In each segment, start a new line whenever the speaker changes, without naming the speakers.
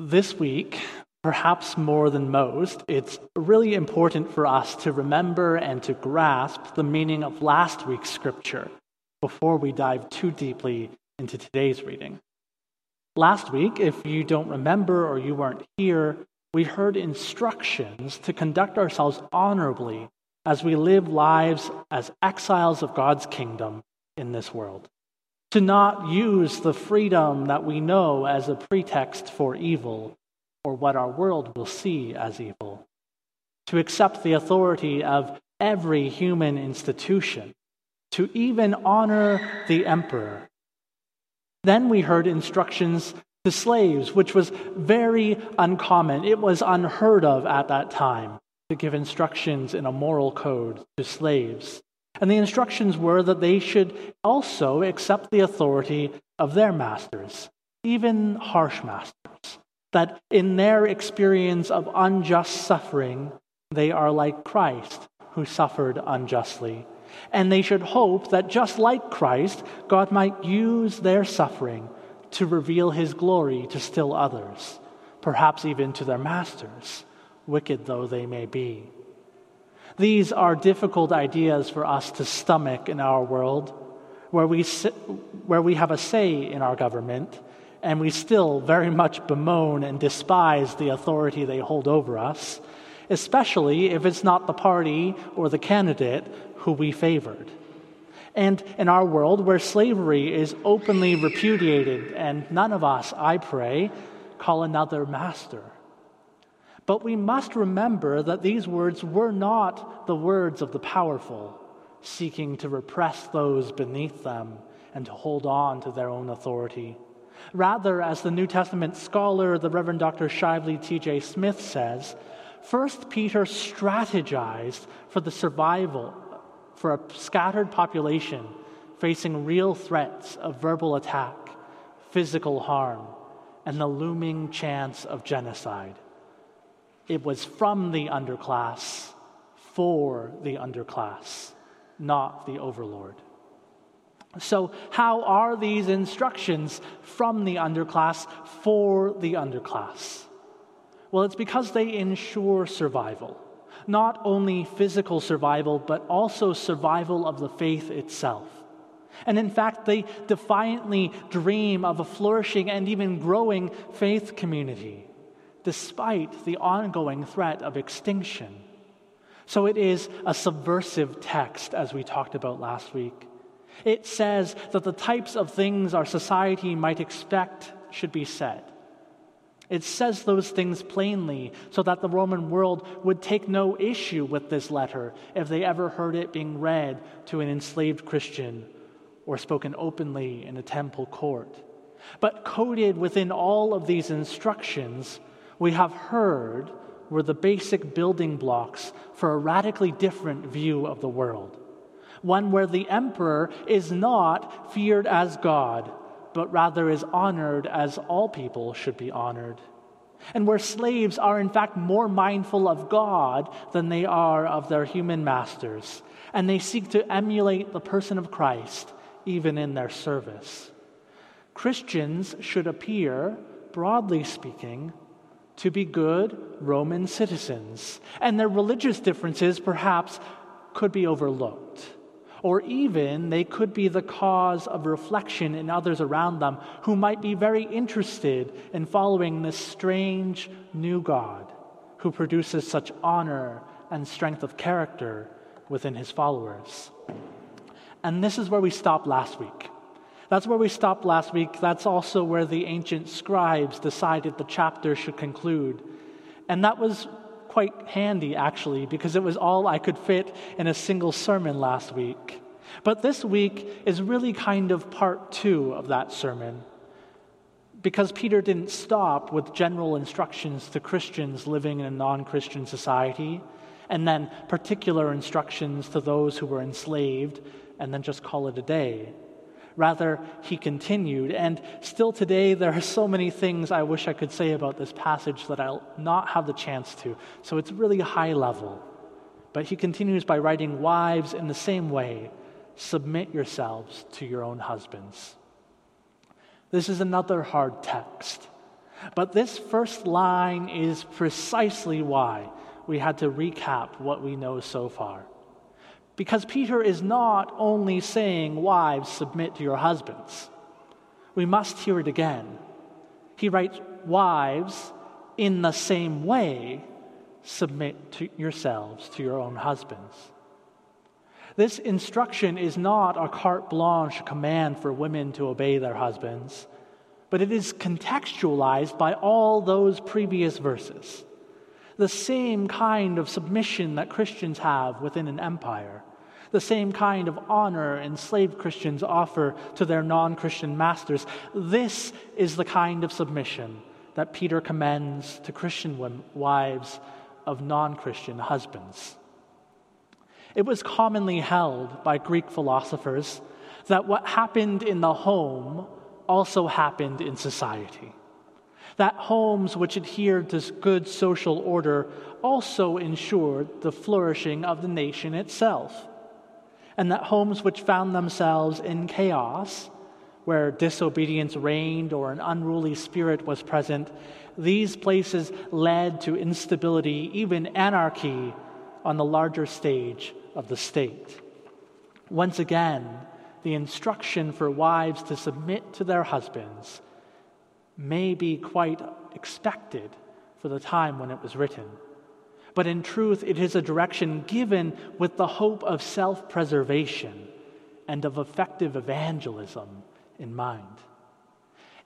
This week, perhaps more than most, it's really important for us to remember and to grasp the meaning of last week's scripture before we dive too deeply into today's reading. Last week, if you don't remember or you weren't here, we heard instructions to conduct ourselves honorably as we live lives as exiles of God's kingdom in this world to not use the freedom that we know as a pretext for evil or what our world will see as evil, to accept the authority of every human institution, to even honor the emperor. Then we heard instructions to slaves, which was very uncommon. It was unheard of at that time to give instructions in a moral code to slaves. And the instructions were that they should also accept the authority of their masters, even harsh masters, that in their experience of unjust suffering, they are like Christ, who suffered unjustly. And they should hope that just like Christ, God might use their suffering to reveal his glory to still others, perhaps even to their masters, wicked though they may be. These are difficult ideas for us to stomach in our world, where we, where we have a say in our government, and we still very much bemoan and despise the authority they hold over us, especially if it's not the party or the candidate who we favored. And in our world where slavery is openly repudiated, and none of us, I pray, call another master. But we must remember that these words were not the words of the powerful, seeking to repress those beneath them and to hold on to their own authority. Rather, as the New Testament scholar, the Reverend Dr. Shively T.J. Smith says, First Peter strategized for the survival for a scattered population facing real threats of verbal attack, physical harm, and the looming chance of genocide. It was from the underclass for the underclass, not the overlord. So, how are these instructions from the underclass for the underclass? Well, it's because they ensure survival. Not only physical survival, but also survival of the faith itself. And in fact, they defiantly dream of a flourishing and even growing faith community despite the ongoing threat of extinction. So it is a subversive text, as we talked about last week. It says that the types of things our society might expect should be said. It says those things plainly so that the Roman world would take no issue with this letter if they ever heard it being read to an enslaved Christian or spoken openly in a temple court. But coded within all of these instructions we have heard were the basic building blocks for a radically different view of the world. One where the emperor is not feared as God, but rather is honored as all people should be honored. And where slaves are, in fact, more mindful of God than they are of their human masters, and they seek to emulate the person of Christ even in their service. Christians should appear, broadly speaking, to be good Roman citizens, and their religious differences perhaps could be overlooked. Or even they could be the cause of reflection in others around them who might be very interested in following this strange new God who produces such honor and strength of character within his followers. And this is where we stopped last week. That's where we stopped last week. That's also where the ancient scribes decided the chapter should conclude. And that was quite handy, actually, because it was all I could fit in a single sermon last week. But this week is really kind of part two of that sermon. Because Peter didn't stop with general instructions to Christians living in a non Christian society, and then particular instructions to those who were enslaved, and then just call it a day. Rather, he continued. And still today, there are so many things I wish I could say about this passage that I'll not have the chance to. So it's really high level. But he continues by writing, Wives, in the same way, submit yourselves to your own husbands. This is another hard text. But this first line is precisely why we had to recap what we know so far. Because Peter is not only saying, Wives, submit to your husbands. We must hear it again. He writes, Wives, in the same way, submit to yourselves to your own husbands. This instruction is not a carte blanche command for women to obey their husbands, but it is contextualized by all those previous verses. The same kind of submission that Christians have within an empire, the same kind of honor enslaved Christians offer to their non Christian masters. This is the kind of submission that Peter commends to Christian wives of non Christian husbands. It was commonly held by Greek philosophers that what happened in the home also happened in society. That homes which adhered to good social order also ensured the flourishing of the nation itself. And that homes which found themselves in chaos, where disobedience reigned or an unruly spirit was present, these places led to instability, even anarchy, on the larger stage of the state. Once again, the instruction for wives to submit to their husbands may be quite expected for the time when it was written. But in truth, it is a direction given with the hope of self preservation and of effective evangelism in mind.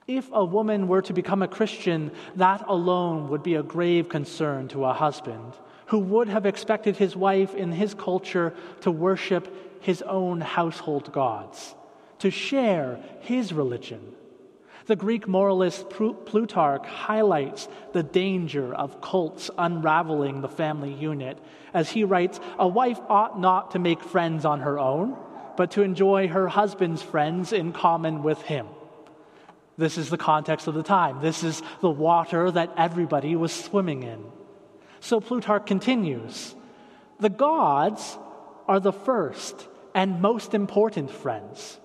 If a woman were to become a Christian, that alone would be a grave concern to a husband who would have expected his wife in his culture to worship his own household gods, to share his religion. The Greek moralist Plutarch highlights the danger of cults unraveling the family unit as he writes A wife ought not to make friends on her own, but to enjoy her husband's friends in common with him. This is the context of the time. This is the water that everybody was swimming in. So Plutarch continues The gods are the first and most important friends.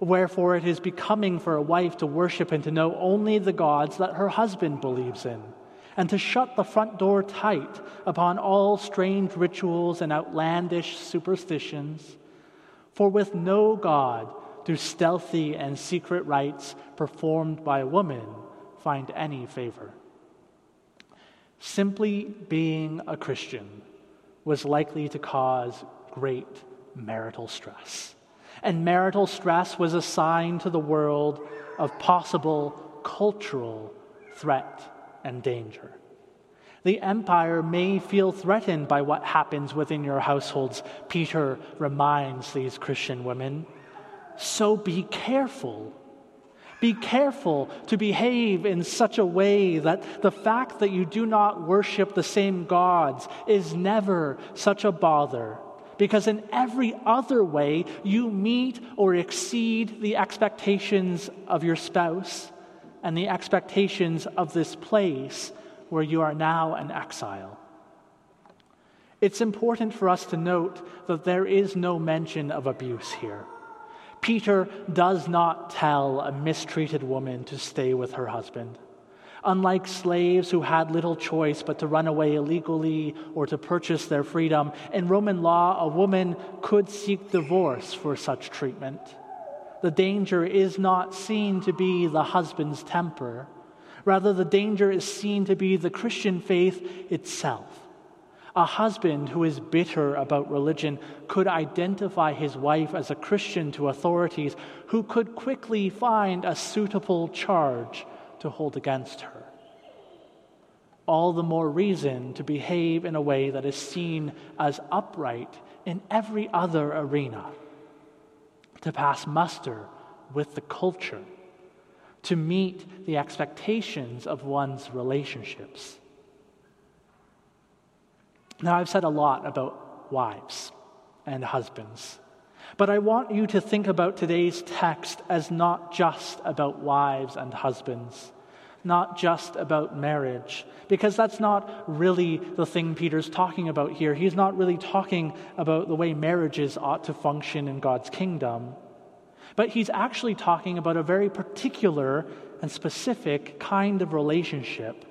Wherefore, it is becoming for a wife to worship and to know only the gods that her husband believes in, and to shut the front door tight upon all strange rituals and outlandish superstitions. For with no God do stealthy and secret rites performed by a woman find any favor. Simply being a Christian was likely to cause great marital stress. And marital stress was a sign to the world of possible cultural threat and danger. The empire may feel threatened by what happens within your households, Peter reminds these Christian women. So be careful be careful to behave in such a way that the fact that you do not worship the same gods is never such a bother. Because in every other way, you meet or exceed the expectations of your spouse and the expectations of this place where you are now an exile. It's important for us to note that there is no mention of abuse here. Peter does not tell a mistreated woman to stay with her husband. Unlike slaves who had little choice but to run away illegally or to purchase their freedom, in Roman law, a woman could seek divorce for such treatment. The danger is not seen to be the husband's temper. Rather, the danger is seen to be the Christian faith itself. A husband who is bitter about religion could identify his wife as a Christian to authorities who could quickly find a suitable charge to hold against her. All the more reason to behave in a way that is seen as upright in every other arena, to pass muster with the culture, to meet the expectations of one's relationships. Now, I've said a lot about wives and husbands, but I want you to think about today's text as not just about wives and husbands, not just about marriage, because that's not really the thing Peter's talking about here. He's not really talking about the way marriages ought to function in God's kingdom, but he's actually talking about a very particular and specific kind of relationship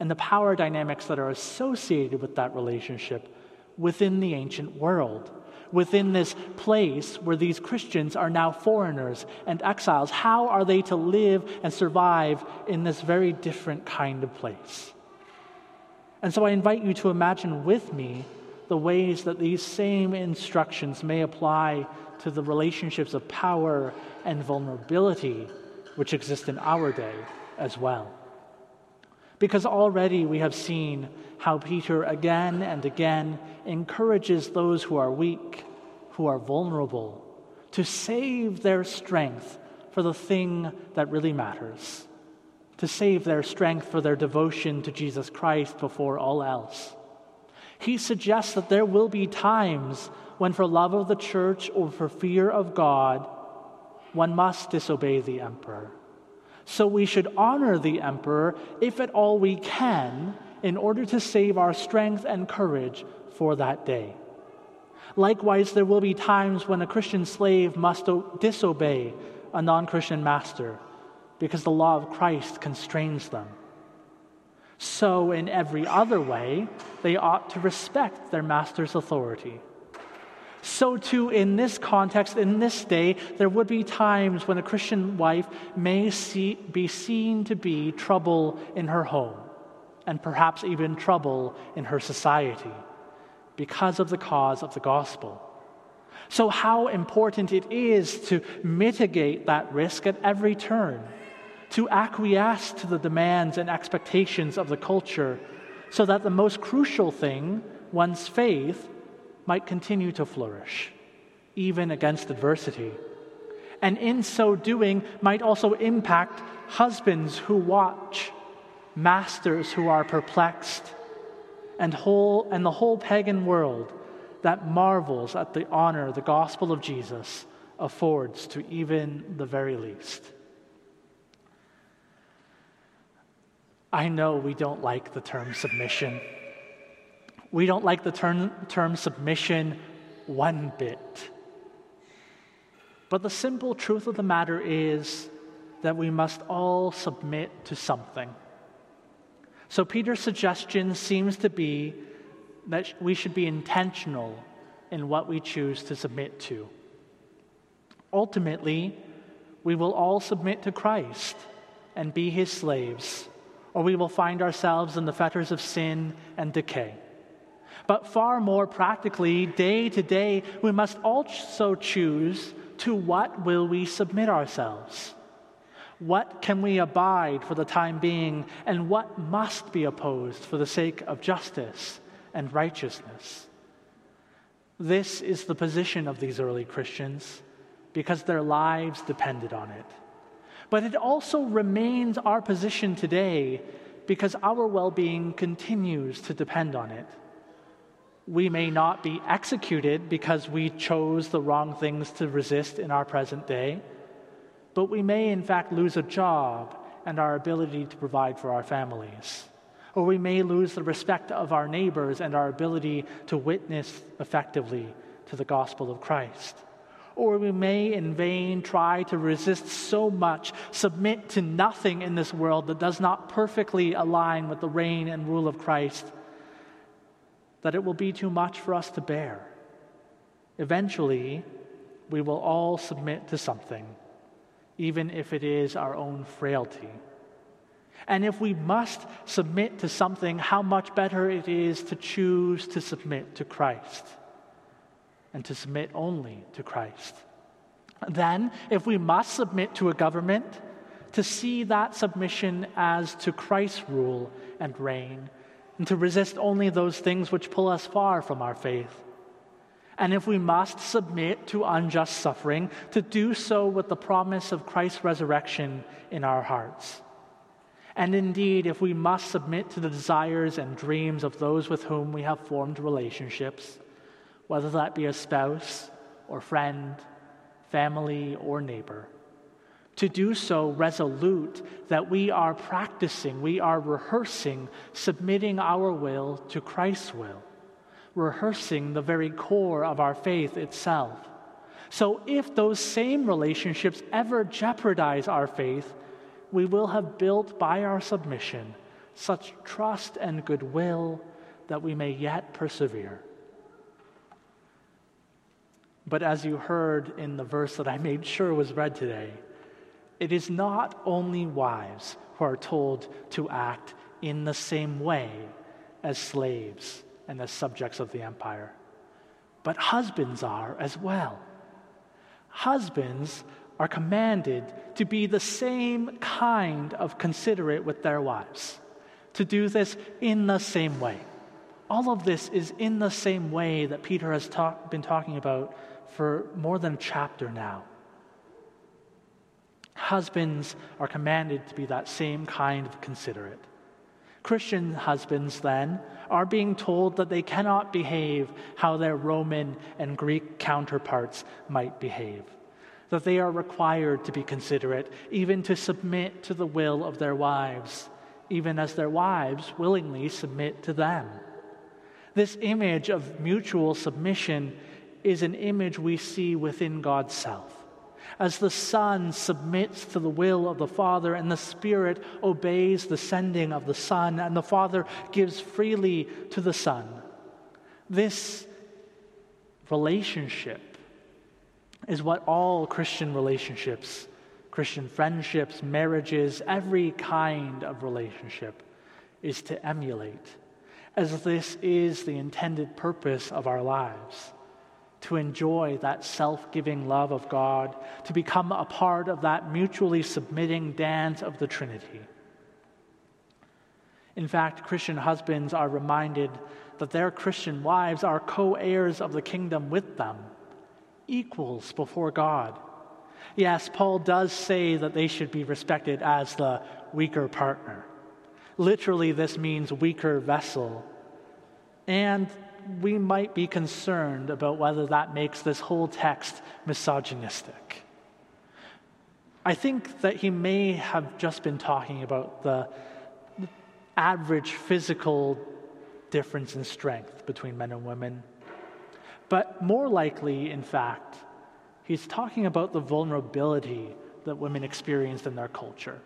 and the power dynamics that are associated with that relationship within the ancient world, within this place where these Christians are now foreigners and exiles. How are they to live and survive in this very different kind of place? And so I invite you to imagine with me the ways that these same instructions may apply to the relationships of power and vulnerability which exist in our day as well. Because already we have seen how Peter again and again encourages those who are weak, who are vulnerable, to save their strength for the thing that really matters, to save their strength for their devotion to Jesus Christ before all else. He suggests that there will be times when, for love of the church or for fear of God, one must disobey the emperor. So we should honor the emperor if at all we can in order to save our strength and courage for that day. Likewise, there will be times when a Christian slave must disobey a non Christian master because the law of Christ constrains them. So, in every other way, they ought to respect their master's authority. So, too, in this context, in this day, there would be times when a Christian wife may see, be seen to be trouble in her home, and perhaps even trouble in her society, because of the cause of the gospel. So, how important it is to mitigate that risk at every turn to acquiesce to the demands and expectations of the culture so that the most crucial thing, one's faith, might continue to flourish, even against adversity. And in so doing, might also impact husbands who watch, masters who are perplexed, and, whole, and the whole pagan world that marvels at the honor the gospel of Jesus affords to even the very least. I know we don't like the term submission. We don't like the term, term submission one bit. But the simple truth of the matter is that we must all submit to something. So Peter's suggestion seems to be that we should be intentional in what we choose to submit to. Ultimately, we will all submit to Christ and be his slaves or we will find ourselves in the fetters of sin and decay. But far more practically, day to day, we must also choose to what will we submit ourselves? What can we abide for the time being, and what must be opposed for the sake of justice and righteousness? This is the position of these early Christians because their lives depended on it. But it also remains our position today because our well being continues to depend on it. We may not be executed because we chose the wrong things to resist in our present day, but we may in fact lose a job and our ability to provide for our families. Or we may lose the respect of our neighbors and our ability to witness effectively to the gospel of Christ or we may in vain try to resist so much, submit to nothing in this world that does not perfectly align with the reign and rule of Christ, that it will be too much for us to bear. Eventually, we will all submit to something, even if it is our own frailty. And if we must submit to something, how much better it is to choose to submit to Christ and to submit only to Christ. Then, if we must submit to a government, to see that submission as to Christ's rule and reign, and to resist only those things which pull us far from our faith. And if we must submit to unjust suffering, to do so with the promise of Christ's resurrection in our hearts. And indeed, if we must submit to the desires and dreams of those with whom we have formed relationships, whether that be a spouse or friend, family or neighbor. To do so resolute that we are practicing, we are rehearsing, submitting our will to Christ's will, rehearsing the very core of our faith itself. So if those same relationships ever jeopardize our faith, we will have built by our submission such trust and goodwill that we may yet persevere. But as you heard in the verse that I made sure was read today, it is not only wives who are told to act in the same way as slaves and as subjects of the empire, but husbands are as well. Husbands are commanded to be the same kind of considerate with their wives, to do this in the same way. All of this is in the same way that Peter has been talking about for more than a chapter now. Husbands are commanded to be that same kind of considerate. Christian husbands, then, are being told that they cannot behave how their Roman and Greek counterparts might behave that they are required to be considerate, even to submit to the will of their wives, even as their wives willingly submit to them. This image of mutual submission is an image we see within God's self. As the Son submits to the will of the Father, and the Spirit obeys the sending of the Son, and the Father gives freely to the Son. This relationship is what all Christian relationships, Christian friendships, marriages, every kind of relationship is to emulate, as this is the intended purpose of our lives to enjoy that self giving love of God, to become a part of that mutually submitting dance of the Trinity. In fact, Christian husbands are reminded that their Christian wives are co heirs of the kingdom with them equals before God. Yes, Paul does say that they should be respected as the weaker partner. Literally, this means weaker vessel. And we might be concerned about whether that makes this whole text misogynistic. I think that he may have just been talking about the average physical difference in strength between men and women. But more likely, in fact, he's talking about the vulnerability that women experienced in their culture.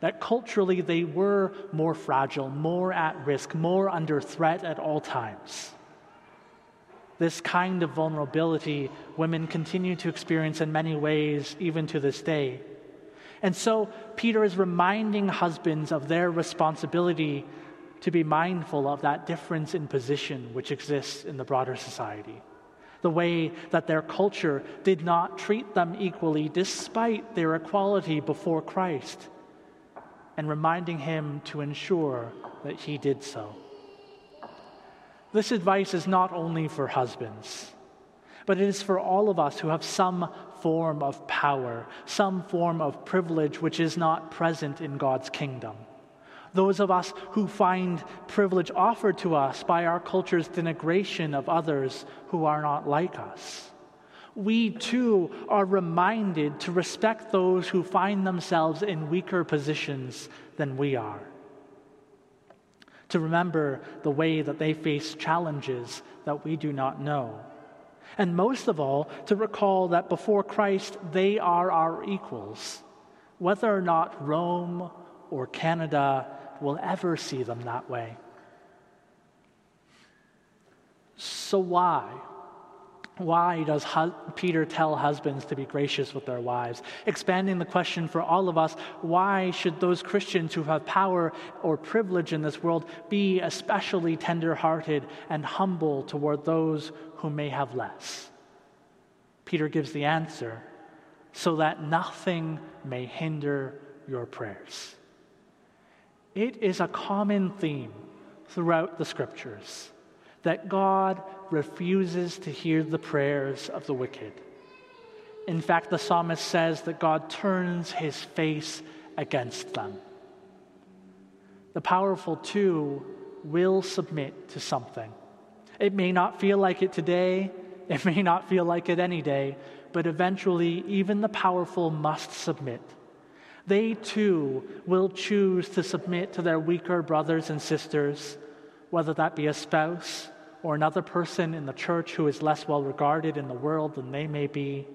That culturally they were more fragile, more at risk, more under threat at all times. This kind of vulnerability women continue to experience in many ways, even to this day. And so Peter is reminding husbands of their responsibility to be mindful of that difference in position which exists in the broader society. The way that their culture did not treat them equally despite their equality before Christ, and reminding him to ensure that he did so. This advice is not only for husbands, but it is for all of us who have some form of power, some form of privilege which is not present in God's kingdom those of us who find privilege offered to us by our culture's denigration of others who are not like us. We too are reminded to respect those who find themselves in weaker positions than we are. To remember the way that they face challenges that we do not know. And most of all, to recall that before Christ, they are our equals, whether or not Rome or Canada will ever see them that way. So, why? Why does Peter tell husbands to be gracious with their wives? Expanding the question for all of us why should those Christians who have power or privilege in this world be especially tender hearted and humble toward those who may have less? Peter gives the answer so that nothing may hinder your prayers. It is a common theme throughout the scriptures that God refuses to hear the prayers of the wicked. In fact, the psalmist says that God turns his face against them. The powerful, too, will submit to something. It may not feel like it today, it may not feel like it any day, but eventually, even the powerful must submit they too will choose to submit to their weaker brothers and sisters, whether that be a spouse or another person in the church who is less well regarded in the world than they may be.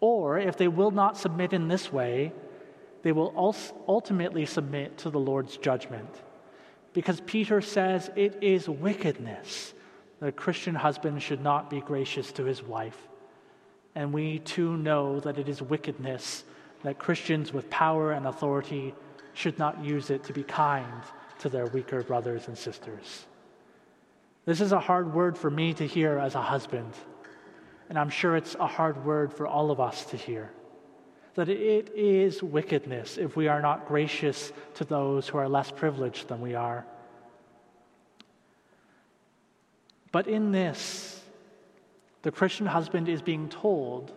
Or if they will not submit in this way, they will ultimately submit to the Lord's judgment. Because Peter says it is wickedness that a Christian husband should not be gracious to his wife. And we too know that it is wickedness that Christians with power and authority should not use it to be kind to their weaker brothers and sisters. This is a hard word for me to hear as a husband, and I'm sure it's a hard word for all of us to hear that it is wickedness if we are not gracious to those who are less privileged than we are. But in this, the Christian husband is being told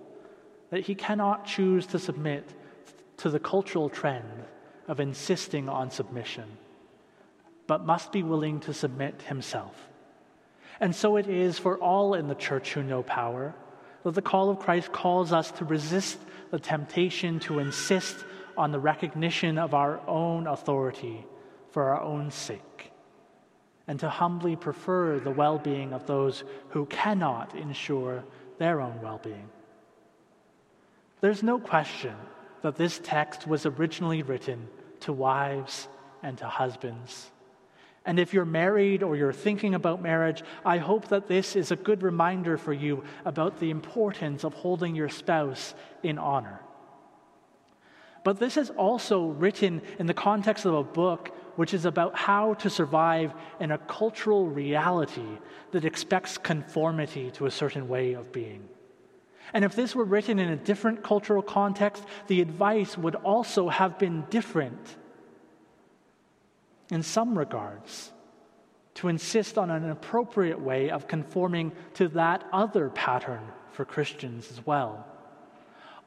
that he cannot choose to submit to the cultural trend of insisting on submission, but must be willing to submit himself. And so it is for all in the church who know power that the call of Christ calls us to resist the temptation to insist on the recognition of our own authority for our own sake, and to humbly prefer the well being of those who cannot ensure their own well being. There's no question that this text was originally written to wives and to husbands. And if you're married or you're thinking about marriage, I hope that this is a good reminder for you about the importance of holding your spouse in honor. But this is also written in the context of a book which is about how to survive in a cultural reality that expects conformity to a certain way of being. And if this were written in a different cultural context, the advice would also have been different in some regards, to insist on an appropriate way of conforming to that other pattern for Christians as well.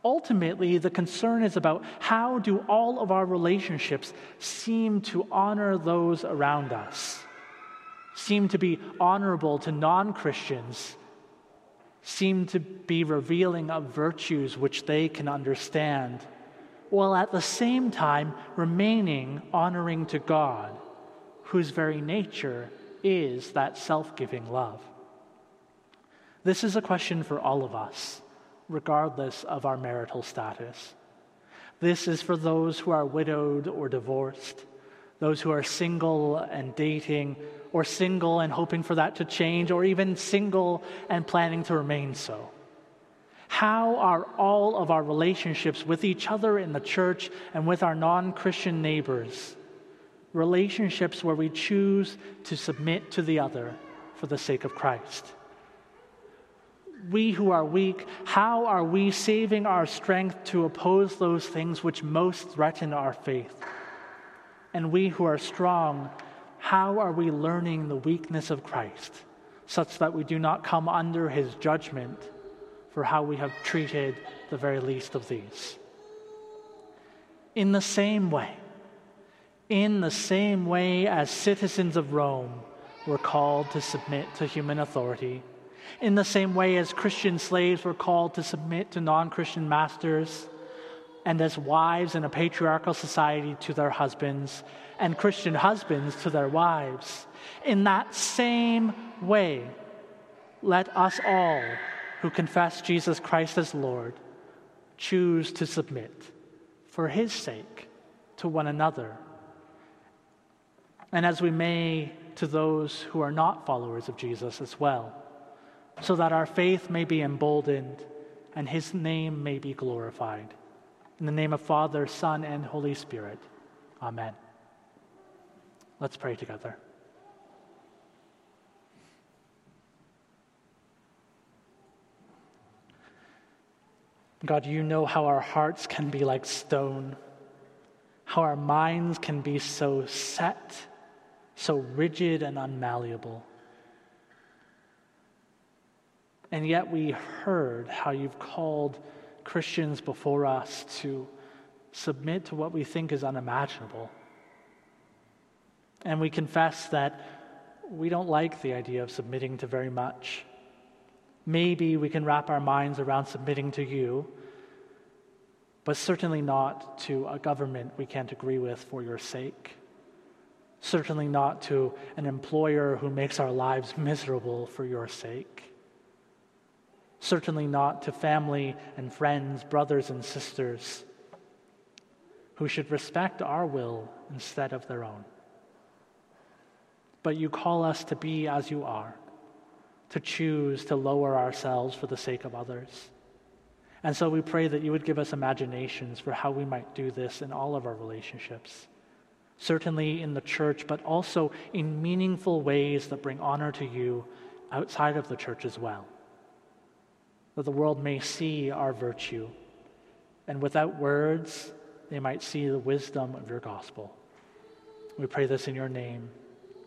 Ultimately, the concern is about how do all of our relationships seem to honor those around us, seem to be honorable to non Christians, seem to be revealing of virtues which they can understand while at the same time remaining honoring to God, whose very nature is that self giving love. This is a question for all of us, regardless of our marital status. This is for those who are widowed or divorced, those who are single and dating, or single and hoping for that to change, or even single and planning to remain so. How are all of our relationships with each other in the church and with our non Christian neighbors? Relationships where we choose to submit to the other for the sake of Christ. We who are weak, how are we saving our strength to oppose those things which most threaten our faith? And we who are strong, how are we learning the weakness of Christ such that we do not come under his judgment? For how we have treated the very least of these. In the same way, in the same way as citizens of Rome were called to submit to human authority, in the same way as Christian slaves were called to submit to non Christian masters, and as wives in a patriarchal society to their husbands, and Christian husbands to their wives, in that same way, let us all who confess Jesus Christ as Lord choose to submit for his sake to one another. And as we may to those who are not followers of Jesus as well, so that our faith may be emboldened and his name may be glorified. In the name of Father, Son, and Holy Spirit. Amen. Let's pray together. God, you know how our hearts can be like stone, how our minds can be so set, so rigid and unmalleable. And yet we heard how you've called Christians before us to submit to what we think is unimaginable. And we confess that we don't like the idea of submitting to very much. Maybe we can wrap our minds around submitting to you, but certainly not to a government we can't agree with for your sake. Certainly not to an employer who makes our lives miserable for your sake. Certainly not to family and friends, brothers and sisters who should respect our will instead of their own. But you call us to be as you are, to choose to lower ourselves for the sake of others. And so we pray that you would give us imaginations for how we might do this in all of our relationships. Certainly in the church, but also in meaningful ways that bring honor to you outside of the church as well. That the world may see our virtue, and without words, they might see the wisdom of your gospel. We pray this in your name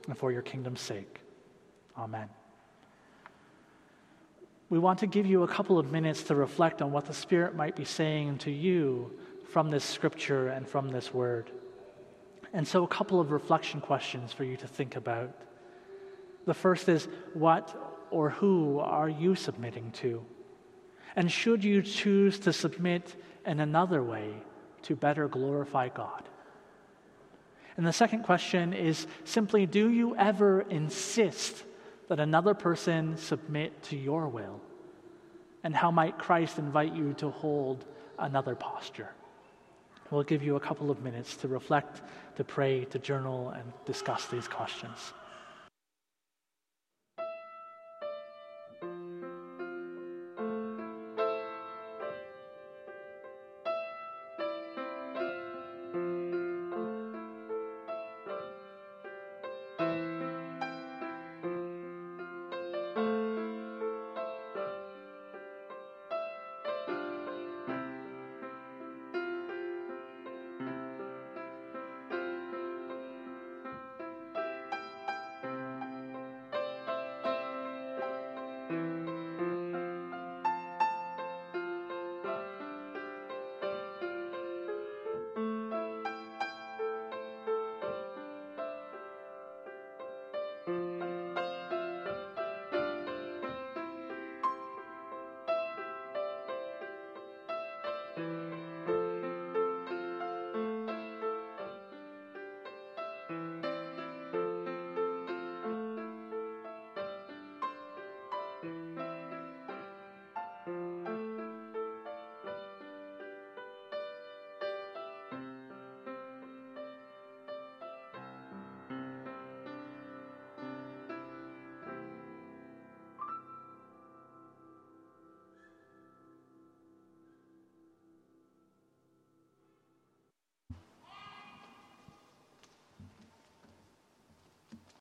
and for your kingdom's sake. Amen. We want to give you a couple of minutes to reflect on what the Spirit might be saying to you from this scripture and from this word. And so, a couple of reflection questions for you to think about. The first is what or who are you submitting to? And should you choose to submit in another way to better glorify God? And the second question is simply do you ever insist that another person submit to your will? And how might Christ invite you to hold another posture? We'll give you a couple of minutes to reflect, to pray, to journal, and discuss these questions.